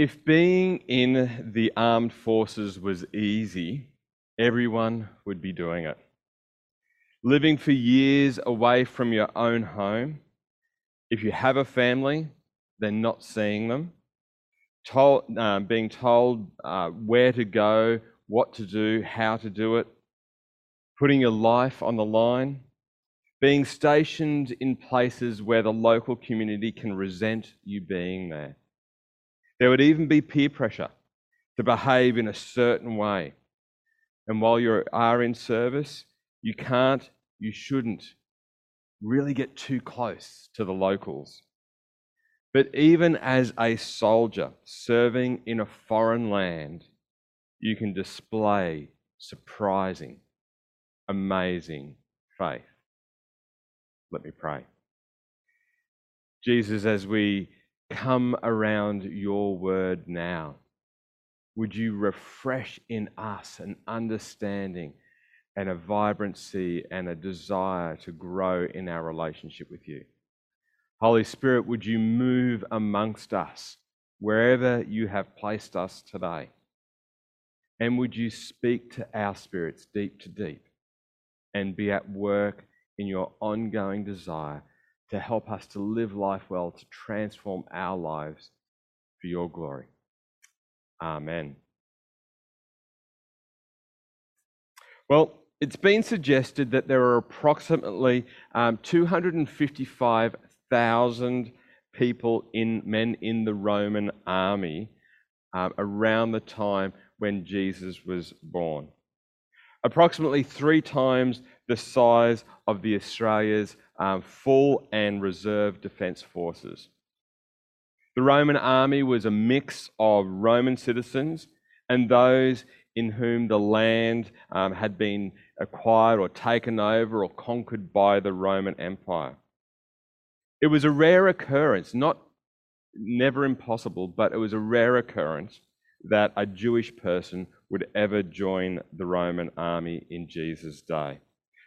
If being in the armed forces was easy, everyone would be doing it. Living for years away from your own home, if you have a family, then not seeing them, told, um, being told uh, where to go, what to do, how to do it, putting your life on the line, being stationed in places where the local community can resent you being there. There would even be peer pressure to behave in a certain way. And while you are in service, you can't, you shouldn't really get too close to the locals. But even as a soldier serving in a foreign land, you can display surprising, amazing faith. Let me pray. Jesus, as we come around your word now. Would you refresh in us an understanding and a vibrancy and a desire to grow in our relationship with you? Holy Spirit, would you move amongst us wherever you have placed us today? And would you speak to our spirits deep to deep and be at work in your ongoing desire to help us to live life well, to transform our lives for your glory. Amen. Well, it's been suggested that there are approximately um, 255,000 people in men in the Roman army um, around the time when Jesus was born. Approximately three times the size of the Australia's um, full and reserve defence forces. The Roman army was a mix of Roman citizens and those in whom the land um, had been acquired or taken over or conquered by the Roman Empire. It was a rare occurrence, not never impossible, but it was a rare occurrence that a Jewish person would ever join the Roman army in Jesus' day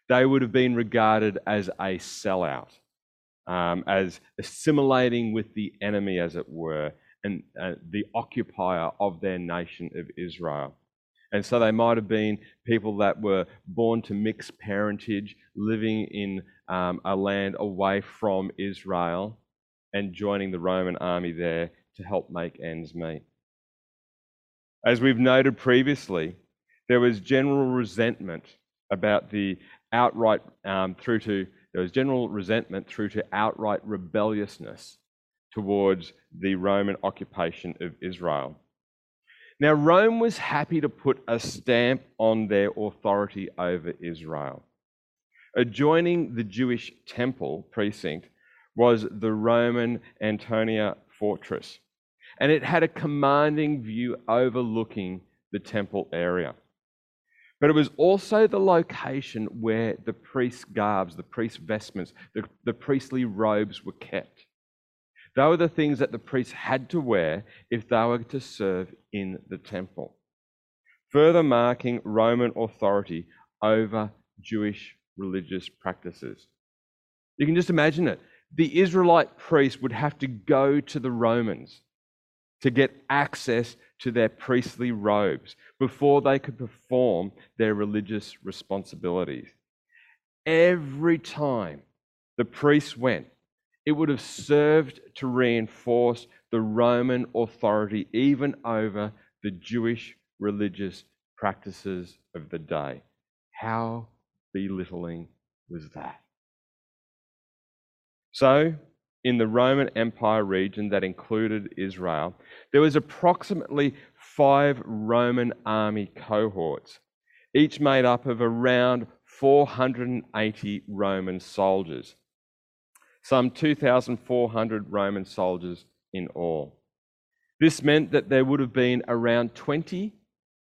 they would have been regarded as a sellout, um, as assimilating with the enemy, as it were, and uh, the occupier of their nation of Israel. And so they might have been people that were born to mixed parentage, living in um, a land away from Israel, and joining the Roman army there to help make ends meet. As we've noted previously, there was general resentment about the outright um, through to there was general resentment through to outright rebelliousness towards the Roman occupation of Israel. Now, Rome was happy to put a stamp on their authority over Israel. Adjoining the Jewish temple precinct was the Roman Antonia fortress, and it had a commanding view overlooking the temple area. But it was also the location where the priest's garbs, the priest's vestments, the, the priestly robes were kept. They were the things that the priests had to wear if they were to serve in the temple, further marking Roman authority over Jewish religious practices. You can just imagine it. The Israelite priest would have to go to the Romans to get access to their priestly robes before they could perform their religious responsibilities. Every time the priests went, it would have served to reinforce the Roman authority even over the Jewish religious practices of the day. How belittling was that? So, in the Roman Empire region that included Israel, there was approximately five Roman army cohorts, each made up of around 480 Roman soldiers, some 2,400 Roman soldiers in all. This meant that there would have been around 20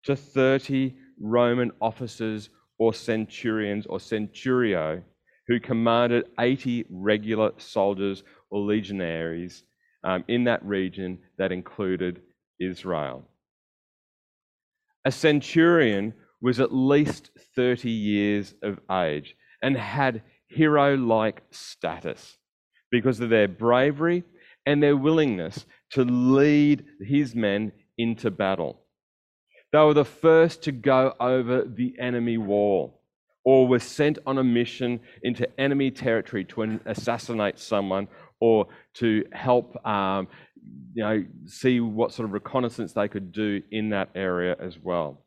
to 30 Roman officers or centurions or centurio who commanded 80 regular soldiers or legionaries um, in that region that included Israel. A centurion was at least 30 years of age and had hero like status because of their bravery and their willingness to lead his men into battle. They were the first to go over the enemy wall or were sent on a mission into enemy territory to assassinate someone or to help um, you know, see what sort of reconnaissance they could do in that area as well.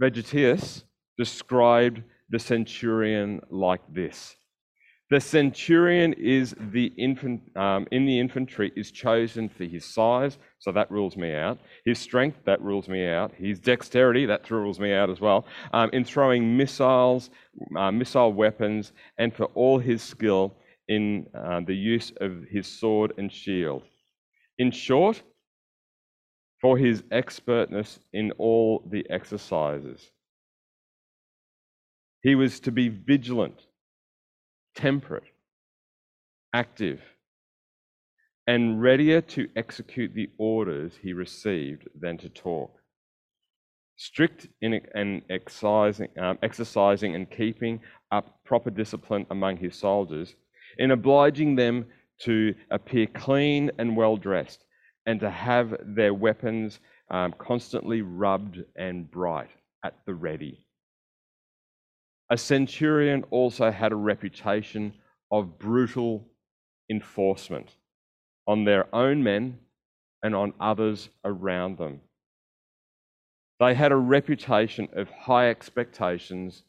Vegetius described the centurion like this the centurion is the infant, um, in the infantry is chosen for his size, so that rules me out. His strength, that rules me out. His dexterity, that rules me out as well. Um, in throwing missiles, uh, missile weapons, and for all his skill in uh, the use of his sword and shield. In short, for his expertness in all the exercises. He was to be vigilant temperate, active, and readier to execute the orders he received than to talk. Strict in and exercising, um, exercising and keeping up proper discipline among his soldiers, in obliging them to appear clean and well dressed, and to have their weapons um, constantly rubbed and bright at the ready. A centurion also had a reputation of brutal enforcement on their own men and on others around them. They had a reputation of high expectations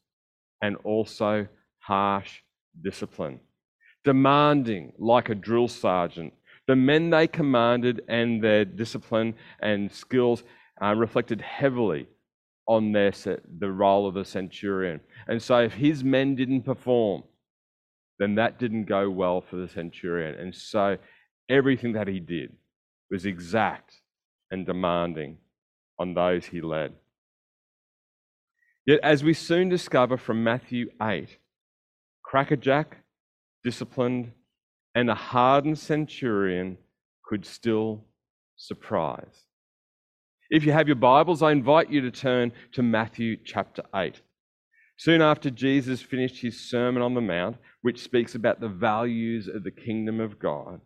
and also harsh discipline, demanding like a drill sergeant. The men they commanded and their discipline and skills uh, reflected heavily on their, the role of the centurion. And so if his men didn't perform, then that didn't go well for the centurion. And so everything that he did was exact and demanding on those he led. Yet, as we soon discover from Matthew 8, crackerjack, disciplined, and a hardened centurion could still surprise. If you have your Bibles, I invite you to turn to Matthew chapter 8. Soon after Jesus finished his Sermon on the Mount, which speaks about the values of the kingdom of God,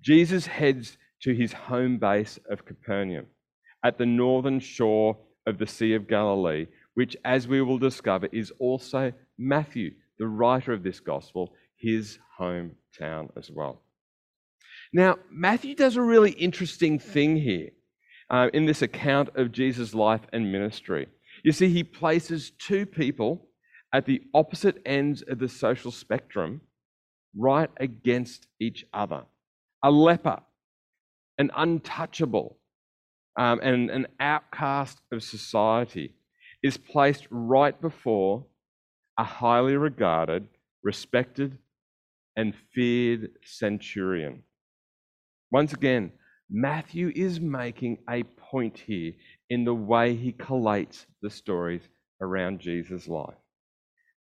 Jesus heads to his home base of Capernaum at the northern shore of the Sea of Galilee, which, as we will discover, is also Matthew, the writer of this gospel, his hometown as well. Now, Matthew does a really interesting thing here uh, in this account of Jesus' life and ministry. You see, he places two people at the opposite ends of the social spectrum right against each other a leper, an untouchable, um, and an outcast of society is placed right before a highly regarded, respected, and feared centurion. Once again, Matthew is making a point here in the way he collates the stories around Jesus' life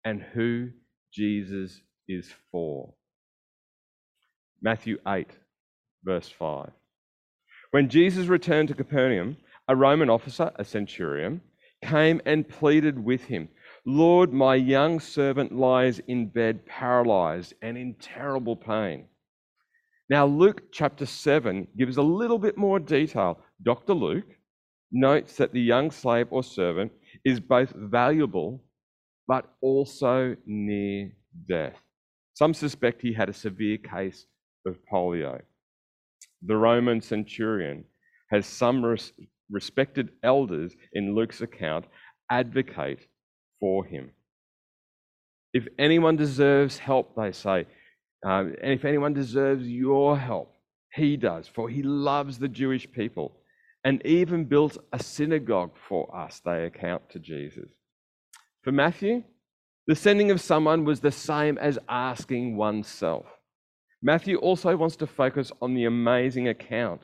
and who Jesus is for. Matthew 8, verse 5. When Jesus returned to Capernaum, a Roman officer, a centurion, came and pleaded with him Lord, my young servant lies in bed, paralyzed and in terrible pain. Now, Luke chapter 7 gives a little bit more detail. Dr. Luke notes that the young slave or servant is both valuable but also near death. Some suspect he had a severe case of polio. The Roman centurion has some res- respected elders in Luke's account advocate for him. If anyone deserves help, they say, um, and if anyone deserves your help, he does, for he loves the Jewish people and even built a synagogue for us, they account to Jesus. For Matthew, the sending of someone was the same as asking oneself. Matthew also wants to focus on the amazing account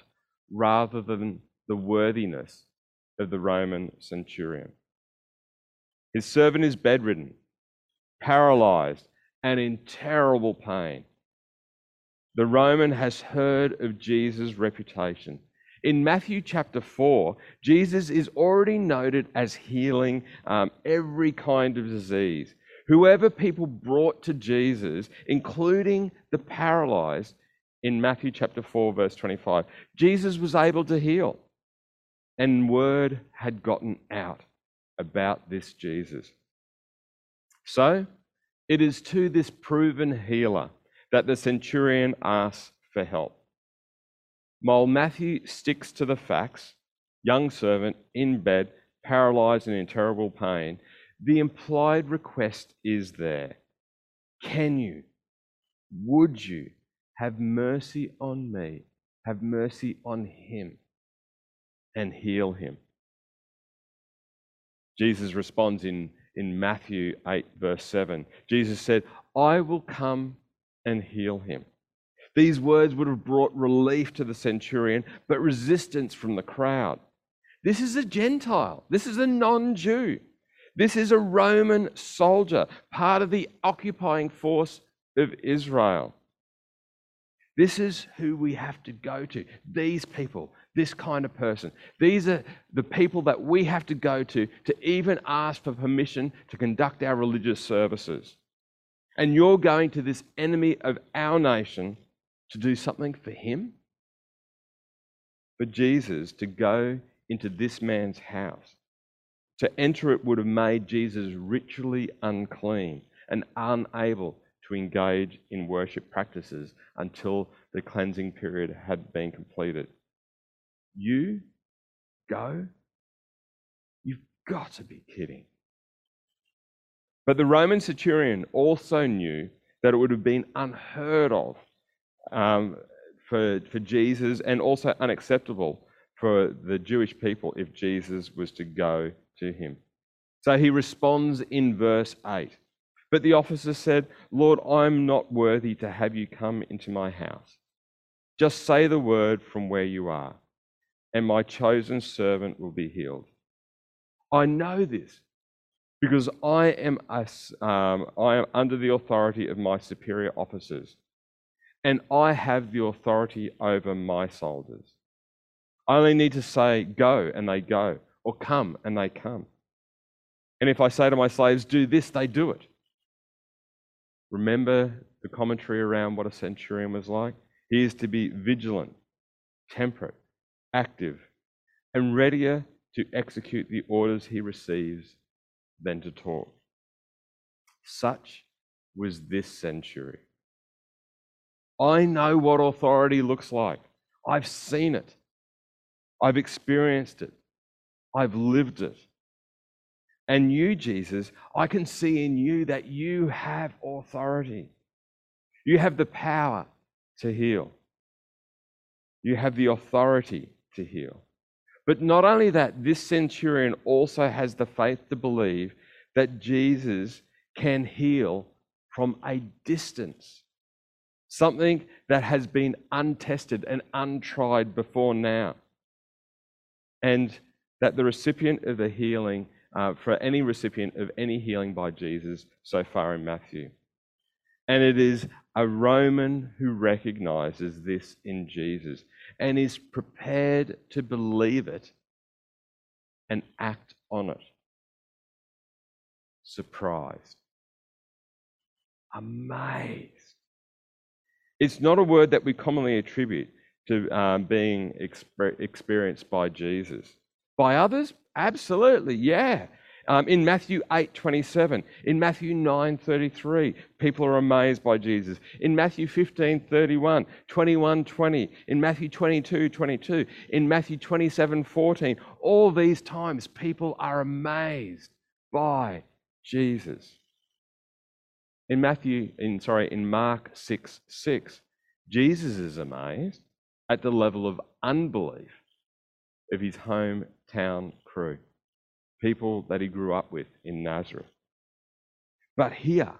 rather than the worthiness of the Roman centurion. His servant is bedridden, paralyzed, and in terrible pain. The Roman has heard of Jesus' reputation. In Matthew chapter 4, Jesus is already noted as healing um, every kind of disease. Whoever people brought to Jesus, including the paralyzed, in Matthew chapter 4, verse 25. Jesus was able to heal, and word had gotten out about this Jesus. So, it is to this proven healer that the centurion asks for help. While Matthew sticks to the facts, young servant in bed, paralyzed and in terrible pain, the implied request is there. Can you, would you have mercy on me, have mercy on him, and heal him? Jesus responds in, in Matthew 8, verse 7. Jesus said, I will come and heal him. These words would have brought relief to the centurion, but resistance from the crowd. This is a Gentile. This is a non Jew. This is a Roman soldier, part of the occupying force of Israel. This is who we have to go to. These people, this kind of person. These are the people that we have to go to to even ask for permission to conduct our religious services. And you're going to this enemy of our nation to do something for him? For Jesus to go into this man's house, to enter it would have made Jesus ritually unclean and unable engage in worship practices until the cleansing period had been completed. You go? You've got to be kidding. But the Roman centurion also knew that it would have been unheard of um, for, for Jesus and also unacceptable for the Jewish people if Jesus was to go to him. So he responds in verse 8. But the officer said, Lord, I'm not worthy to have you come into my house. Just say the word from where you are, and my chosen servant will be healed. I know this because I am, a, um, I am under the authority of my superior officers, and I have the authority over my soldiers. I only need to say, go, and they go, or come, and they come. And if I say to my slaves, do this, they do it. Remember the commentary around what a centurion was like? He is to be vigilant, temperate, active, and readier to execute the orders he receives than to talk. Such was this century. I know what authority looks like. I've seen it. I've experienced it. I've lived it. And you, Jesus, I can see in you that you have authority. You have the power to heal. You have the authority to heal. But not only that, this centurion also has the faith to believe that Jesus can heal from a distance. Something that has been untested and untried before now and that the recipient of the healing, uh, for any recipient of any healing by Jesus so far in Matthew. And it is a Roman who recognizes this in Jesus and is prepared to believe it and act on it. Surprised. Amazed. It's not a word that we commonly attribute to um, being exper- experienced by Jesus. By others, absolutely, yeah. Um, in Matthew 8 27, in Matthew 9 33, people are amazed by Jesus. In Matthew 15 31, 21 20, in Matthew 22 22, in Matthew 27 14, all these times people are amazed by Jesus. In Matthew, in sorry, in Mark 6 6, Jesus is amazed at the level of unbelief of his hometown crew, people that he grew up with in Nazareth. But here,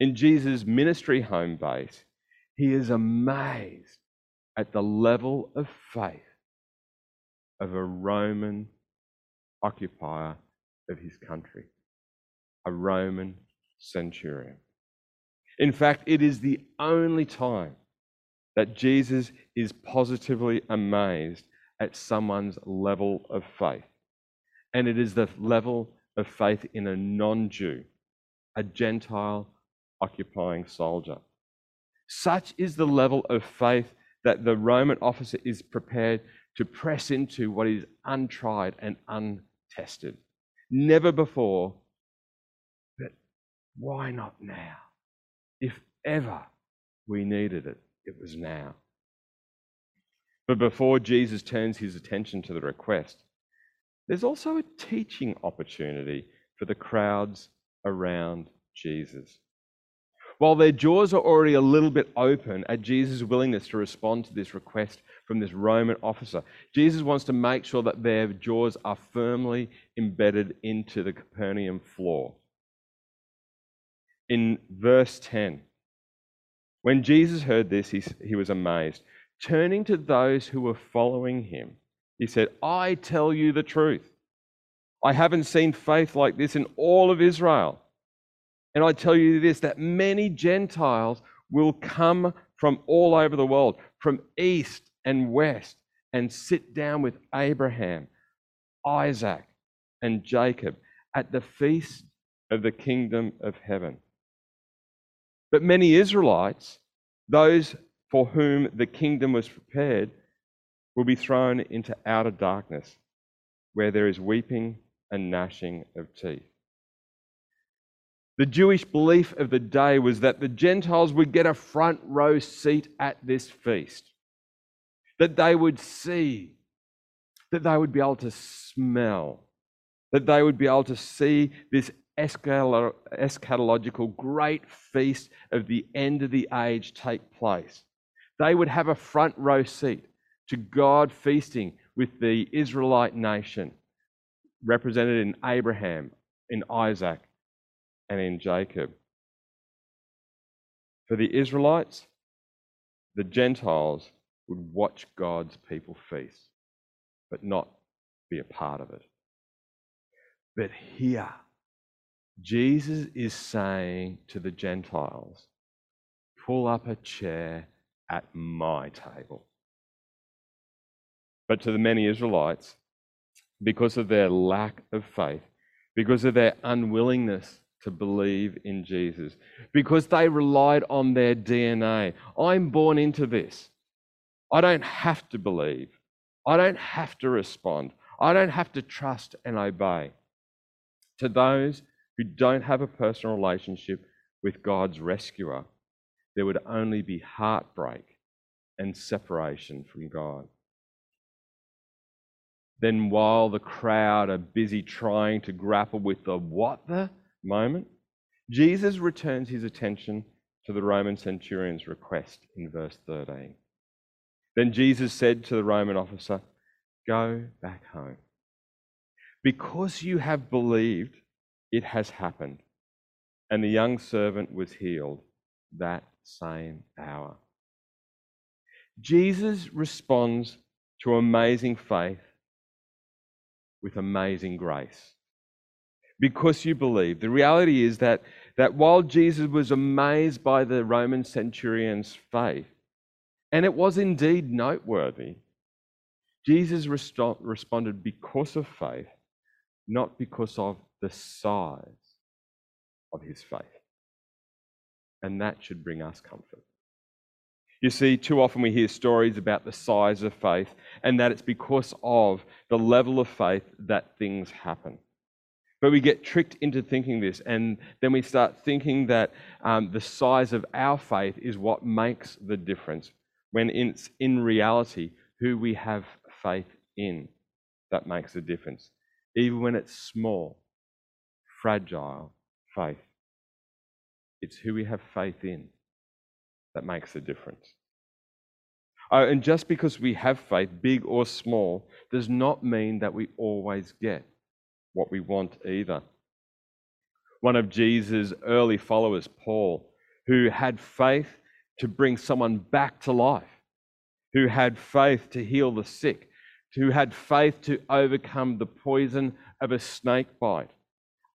in Jesus' ministry home base, he is amazed at the level of faith of a Roman occupier of his country, a Roman centurion. In fact, it is the only time that Jesus is positively amazed at someone's level of faith. And it is the level of faith in a non Jew, a Gentile occupying soldier. Such is the level of faith that the Roman officer is prepared to press into what is untried and untested. Never before, but why not now? If ever we needed it, it was now. But before Jesus turns his attention to the request, there's also a teaching opportunity for the crowds around Jesus. While their jaws are already a little bit open at Jesus' willingness to respond to this request from this Roman officer, Jesus wants to make sure that their jaws are firmly embedded into the Capernaum floor. In verse 10, when Jesus heard this, he, he was amazed. Turning to those who were following him, he said, I tell you the truth. I haven't seen faith like this in all of Israel. And I tell you this that many Gentiles will come from all over the world, from east and west, and sit down with Abraham, Isaac, and Jacob at the feast of the kingdom of heaven. But many Israelites, those for whom the kingdom was prepared, will be thrown into outer darkness, where there is weeping and gnashing of teeth. The Jewish belief of the day was that the Gentiles would get a front row seat at this feast, that they would see, that they would be able to smell, that they would be able to see this eschatological great feast of the end of the age take place. They would have a front row seat to God feasting with the Israelite nation, represented in Abraham, in Isaac, and in Jacob. For the Israelites, the Gentiles would watch God's people feast, but not be a part of it. But here, Jesus is saying to the Gentiles, pull up a chair at my table. But to the many Israelites, because of their lack of faith, because of their unwillingness to believe in Jesus, because they relied on their DNA. I'm born into this. I don't have to believe. I don't have to respond. I don't have to trust and obey. To those who don't have a personal relationship with God's rescuer, there would only be heartbreak and separation from God. Then, while the crowd are busy trying to grapple with the what the moment, Jesus returns his attention to the Roman centurion's request in verse 13. Then Jesus said to the Roman officer, Go back home. Because you have believed, it has happened. And the young servant was healed that same hour. Jesus responds to amazing faith with amazing grace. Because you believe. The reality is that, that while Jesus was amazed by the Roman centurion's faith, and it was indeed noteworthy, Jesus resto- responded because of faith, not because of the size of his faith. And that should bring us comfort. You see, too often we hear stories about the size of faith and that it's because of the level of faith that things happen. But we get tricked into thinking this, and then we start thinking that um, the size of our faith is what makes the difference, when it's in reality who we have faith in that makes the difference, even when it's small, fragile faith. It's who we have faith in that makes the difference. Oh, and just because we have faith, big or small, does not mean that we always get what we want either. One of Jesus' early followers, Paul, who had faith to bring someone back to life, who had faith to heal the sick, who had faith to overcome the poison of a snake bite,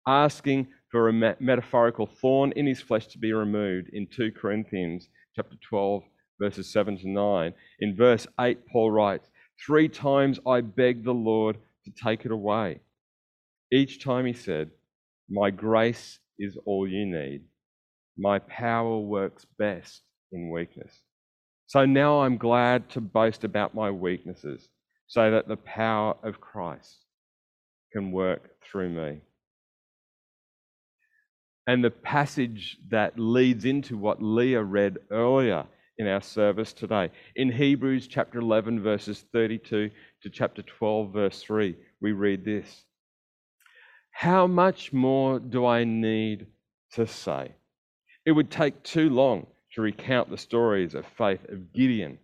asking for a metaphorical thorn in his flesh to be removed in 2 Corinthians chapter 12, verses 7 to 9. In verse 8, Paul writes, Three times I begged the Lord to take it away. Each time he said, My grace is all you need. My power works best in weakness. So now I'm glad to boast about my weaknesses so that the power of Christ can work through me. And the passage that leads into what Leah read earlier in our service today. In Hebrews chapter 11, verses 32 to chapter 12, verse 3, we read this How much more do I need to say? It would take too long to recount the stories of faith of Gideon,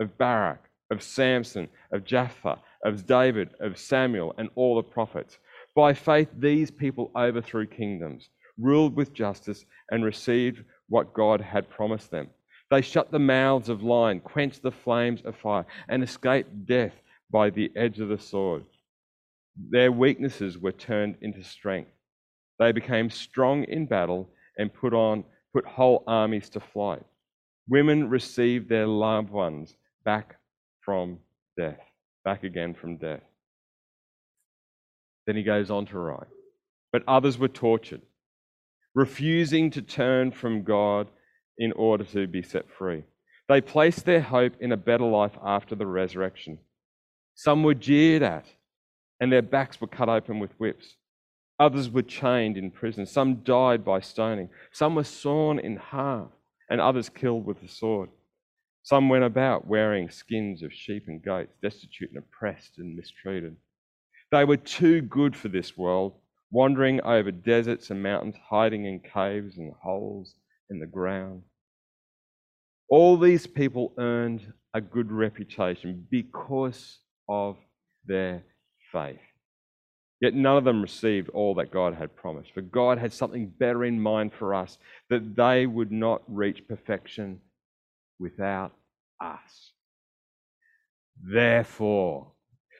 of Barak, of Samson, of Jephthah, of David, of Samuel, and all the prophets. By faith, these people overthrew kingdoms, ruled with justice, and received what God had promised them. They shut the mouths of lions, quenched the flames of fire, and escaped death by the edge of the sword. Their weaknesses were turned into strength. They became strong in battle and put on put whole armies to flight. Women received their loved ones back from death, back again from death. Then he goes on to write, but others were tortured, refusing to turn from God in order to be set free. They placed their hope in a better life after the resurrection. Some were jeered at, and their backs were cut open with whips. Others were chained in prison. Some died by stoning. Some were sawn in half, and others killed with the sword. Some went about wearing skins of sheep and goats, destitute and oppressed and mistreated. They were too good for this world, wandering over deserts and mountains, hiding in caves and holes in the ground. All these people earned a good reputation because of their faith. Yet none of them received all that God had promised. For God had something better in mind for us, that they would not reach perfection without us. Therefore,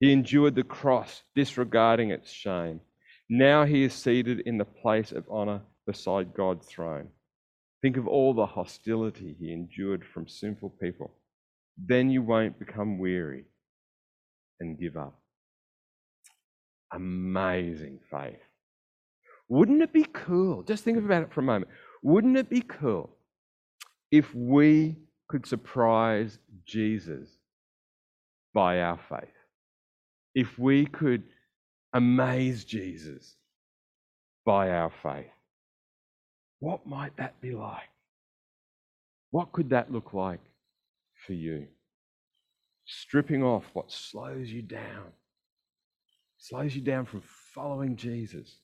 he endured the cross, disregarding its shame. Now he is seated in the place of honor beside God's throne. Think of all the hostility he endured from sinful people. Then you won't become weary and give up. Amazing faith. Wouldn't it be cool? Just think about it for a moment. Wouldn't it be cool if we could surprise Jesus by our faith? If we could amaze Jesus by our faith? What might that be like? What could that look like for you? stripping off what slows you down, slows you down from following Jesus,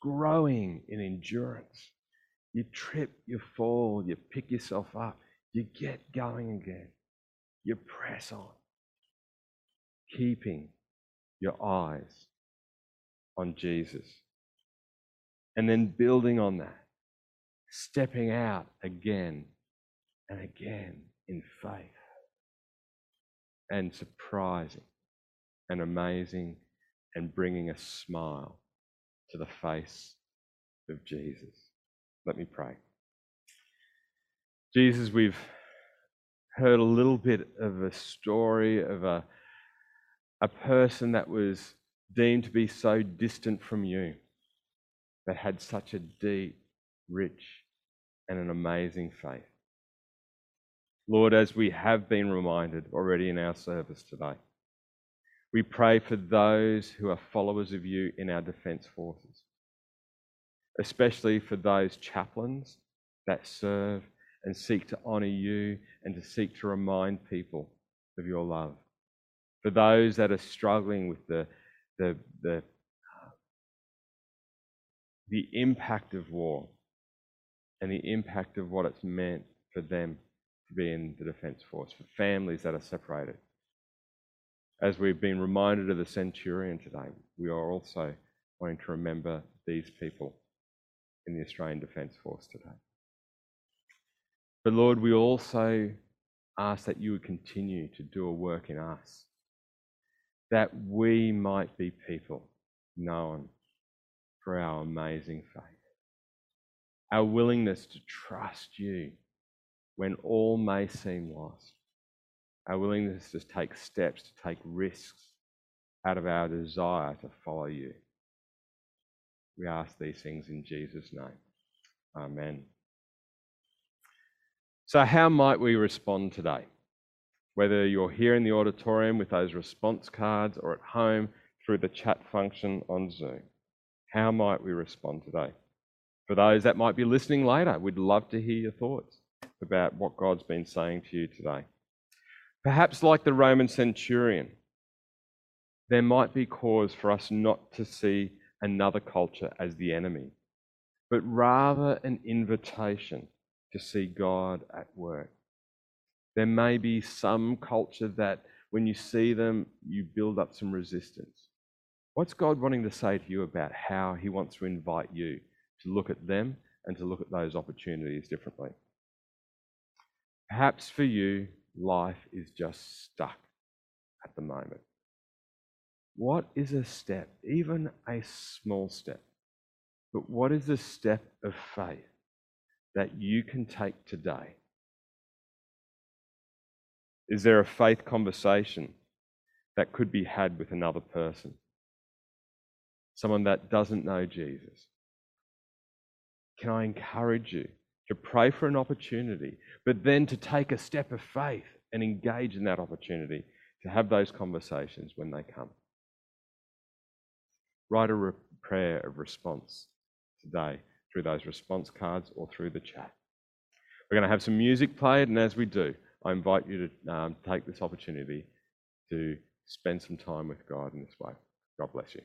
growing in endurance. You trip, you fall, you pick yourself up, you get going again, you press on, keeping your eyes on Jesus. And then building on that, stepping out again and again in faith and surprising and amazing and bringing a smile to the face of Jesus. Let me pray. Jesus, we've heard a little bit of a story of a, a person that was deemed to be so distant from you, but had such a deep, rich, and an amazing faith. Lord, as we have been reminded already in our service today, we pray for those who are followers of you in our defence forces, especially for those chaplains that serve and seek to honour you and to seek to remind people of your love. For those that are struggling with the, the, the, the impact of war and the impact of what it's meant for them to be in the Defence Force, for families that are separated. As we've been reminded of the centurion today, we are also wanting to remember these people in the Australian Defence Force today. But Lord, we also ask that you would continue to do a work in us, that we might be people known for our amazing faith, our willingness to trust you when all may seem lost, our willingness to take steps, to take risks out of our desire to follow you. We ask these things in Jesus' name. Amen. So, how might we respond today? Whether you're here in the auditorium with those response cards or at home through the chat function on Zoom, how might we respond today? For those that might be listening later, we'd love to hear your thoughts about what God's been saying to you today. Perhaps, like the Roman centurion, there might be cause for us not to see another culture as the enemy, but rather an invitation to see God at work. There may be some culture that when you see them, you build up some resistance. What's God wanting to say to you about how He wants to invite you to look at them and to look at those opportunities differently? Perhaps for you, life is just stuck at the moment. What is a step, even a small step? But what is a step of faith that you can take today? Is there a faith conversation that could be had with another person? Someone that doesn't know Jesus? Can I encourage you to pray for an opportunity, but then to take a step of faith and engage in that opportunity to have those conversations when they come? write a re- prayer of response today through those response cards or through the chat. We're going to have some music played, and as we do, I invite you to um, take this opportunity to spend some time with God in this way. God bless you.